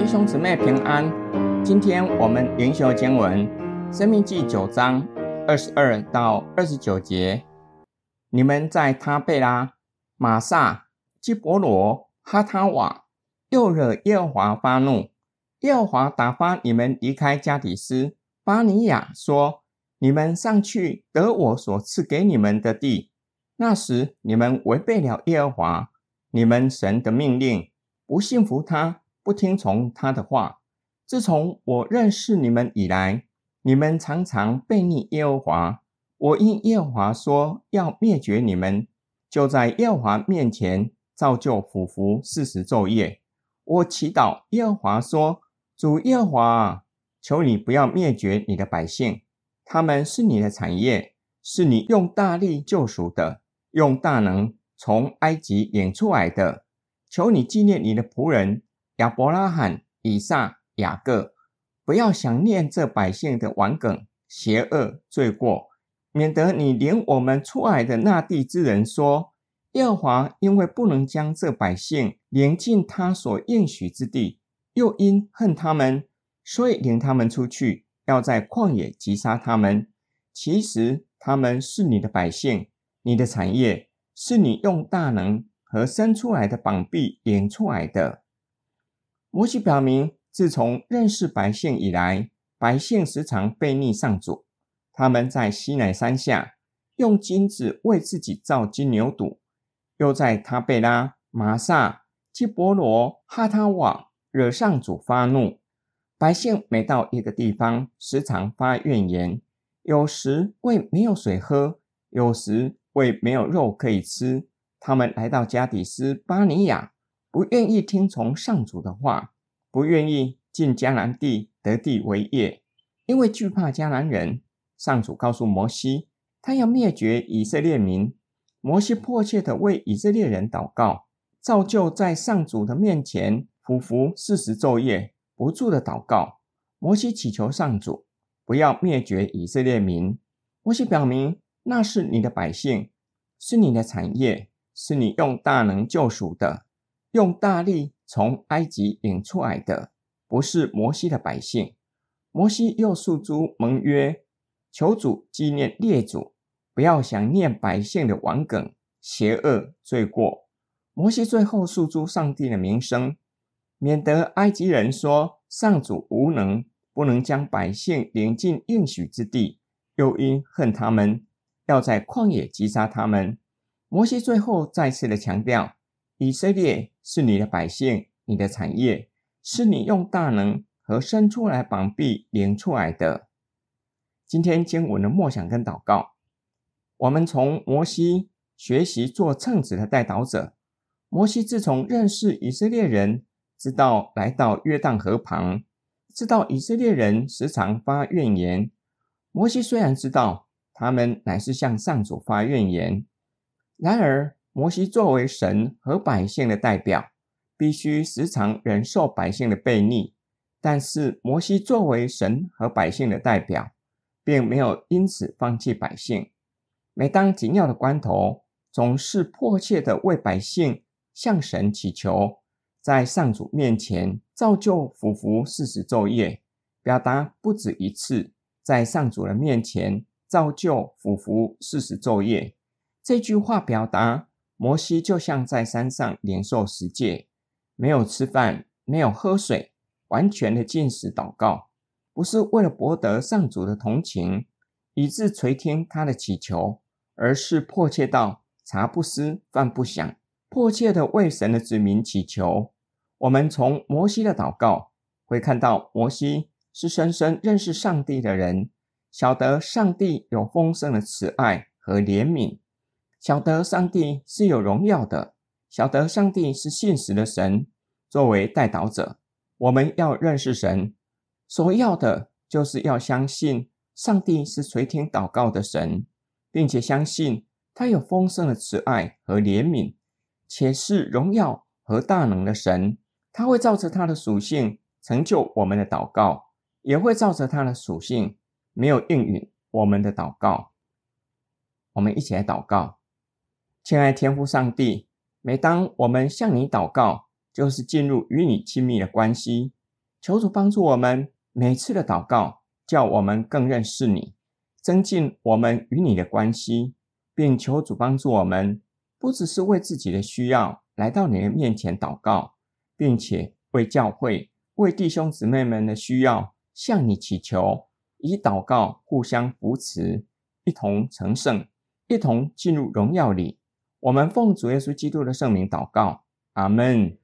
弟兄姊妹平安，今天我们灵修经文《生命记》九章二十二到二十九节。你们在他贝拉、玛萨、基伯罗、哈塔瓦，又惹耶和华发怒。耶和华打发你们离开加底斯巴尼亚，说：你们上去得我所赐给你们的地。那时你们违背了耶和华你们神的命令，不信服他。不听从他的话。自从我认识你们以来，你们常常悖逆耶和华。我因耶和华说要灭绝你们，就在耶和华面前照旧俯伏四十昼夜。我祈祷耶和华说：“主耶和华，求你不要灭绝你的百姓，他们是你的产业，是你用大力救赎的，用大能从埃及领出来的。求你纪念你的仆人。”亚伯拉罕、以撒、雅各，不要想念这百姓的顽梗、邪恶、罪过，免得你领我们出来的那地之人说：耶和华因为不能将这百姓领进他所应许之地，又因恨他们，所以领他们出去，要在旷野击杀他们。其实他们是你的百姓，你的产业，是你用大能和伸出来的膀臂领出来的。摩西表明，自从认识百姓以来，百姓时常悖逆上主。他们在西乃山下用金子为自己造金牛犊，又在他贝拉、玛萨、基伯罗、哈他瓦惹上主发怒。百姓每到一个地方，时常发怨言，有时为没有水喝，有时为没有肉可以吃。他们来到加底斯巴尼亚。不愿意听从上主的话，不愿意进迦南地得地为业，因为惧怕迦南人。上主告诉摩西，他要灭绝以色列民。摩西迫切地为以色列人祷告，照旧在上主的面前匍匐四十昼夜，不住地祷告。摩西祈求上主不要灭绝以色列民。摩西表明，那是你的百姓，是你的产业，是你用大能救赎的。用大力从埃及领出来的，不是摩西的百姓。摩西又诉诸盟约，求主纪念列祖，不要想念百姓的顽梗、邪恶、罪过。摩西最后诉诸上帝的名声，免得埃及人说上主无能，不能将百姓领进应许之地，又因恨他们，要在旷野击杀他们。摩西最后再次的强调。以色列是你的百姓，你的产业，是你用大能和伸出来膀臂领出来的。今天经文的默想跟祷告，我们从摩西学习做称职的代祷者。摩西自从认识以色列人，直到来到约旦河旁，知道以色列人时常发怨言。摩西虽然知道他们乃是向上主发怨言，然而，摩西作为神和百姓的代表，必须时常忍受百姓的悖逆。但是，摩西作为神和百姓的代表，并没有因此放弃百姓。每当紧要的关头，总是迫切地为百姓向神祈求，在上主面前照旧俯伏四十昼夜，表达不止一次，在上主的面前照旧俯伏四十昼夜。这句话表达。摩西就像在山上领受十诫，没有吃饭，没有喝水，完全的进食祷告，不是为了博得上主的同情，以致垂听他的祈求，而是迫切到茶不思饭不想，迫切的为神的子民祈求。我们从摩西的祷告会看到，摩西是深深认识上帝的人，晓得上帝有丰盛的慈爱和怜悯。晓得上帝是有荣耀的，晓得上帝是信实的神。作为代祷者，我们要认识神，所要的就是要相信上帝是垂听祷告的神，并且相信他有丰盛的慈爱和怜悯，且是荣耀和大能的神。他会照着他的属性成就我们的祷告，也会照着他的属性没有应允我们的祷告。我们一起来祷告。亲爱天父上帝，每当我们向你祷告，就是进入与你亲密的关系。求主帮助我们每次的祷告，叫我们更认识你，增进我们与你的关系，并求主帮助我们，不只是为自己的需要来到你的面前祷告，并且为教会、为弟兄姊妹们的需要向你祈求，以祷告互相扶持，一同成圣，一同进入荣耀里。我们奉主耶稣基督的圣名祷告，阿门。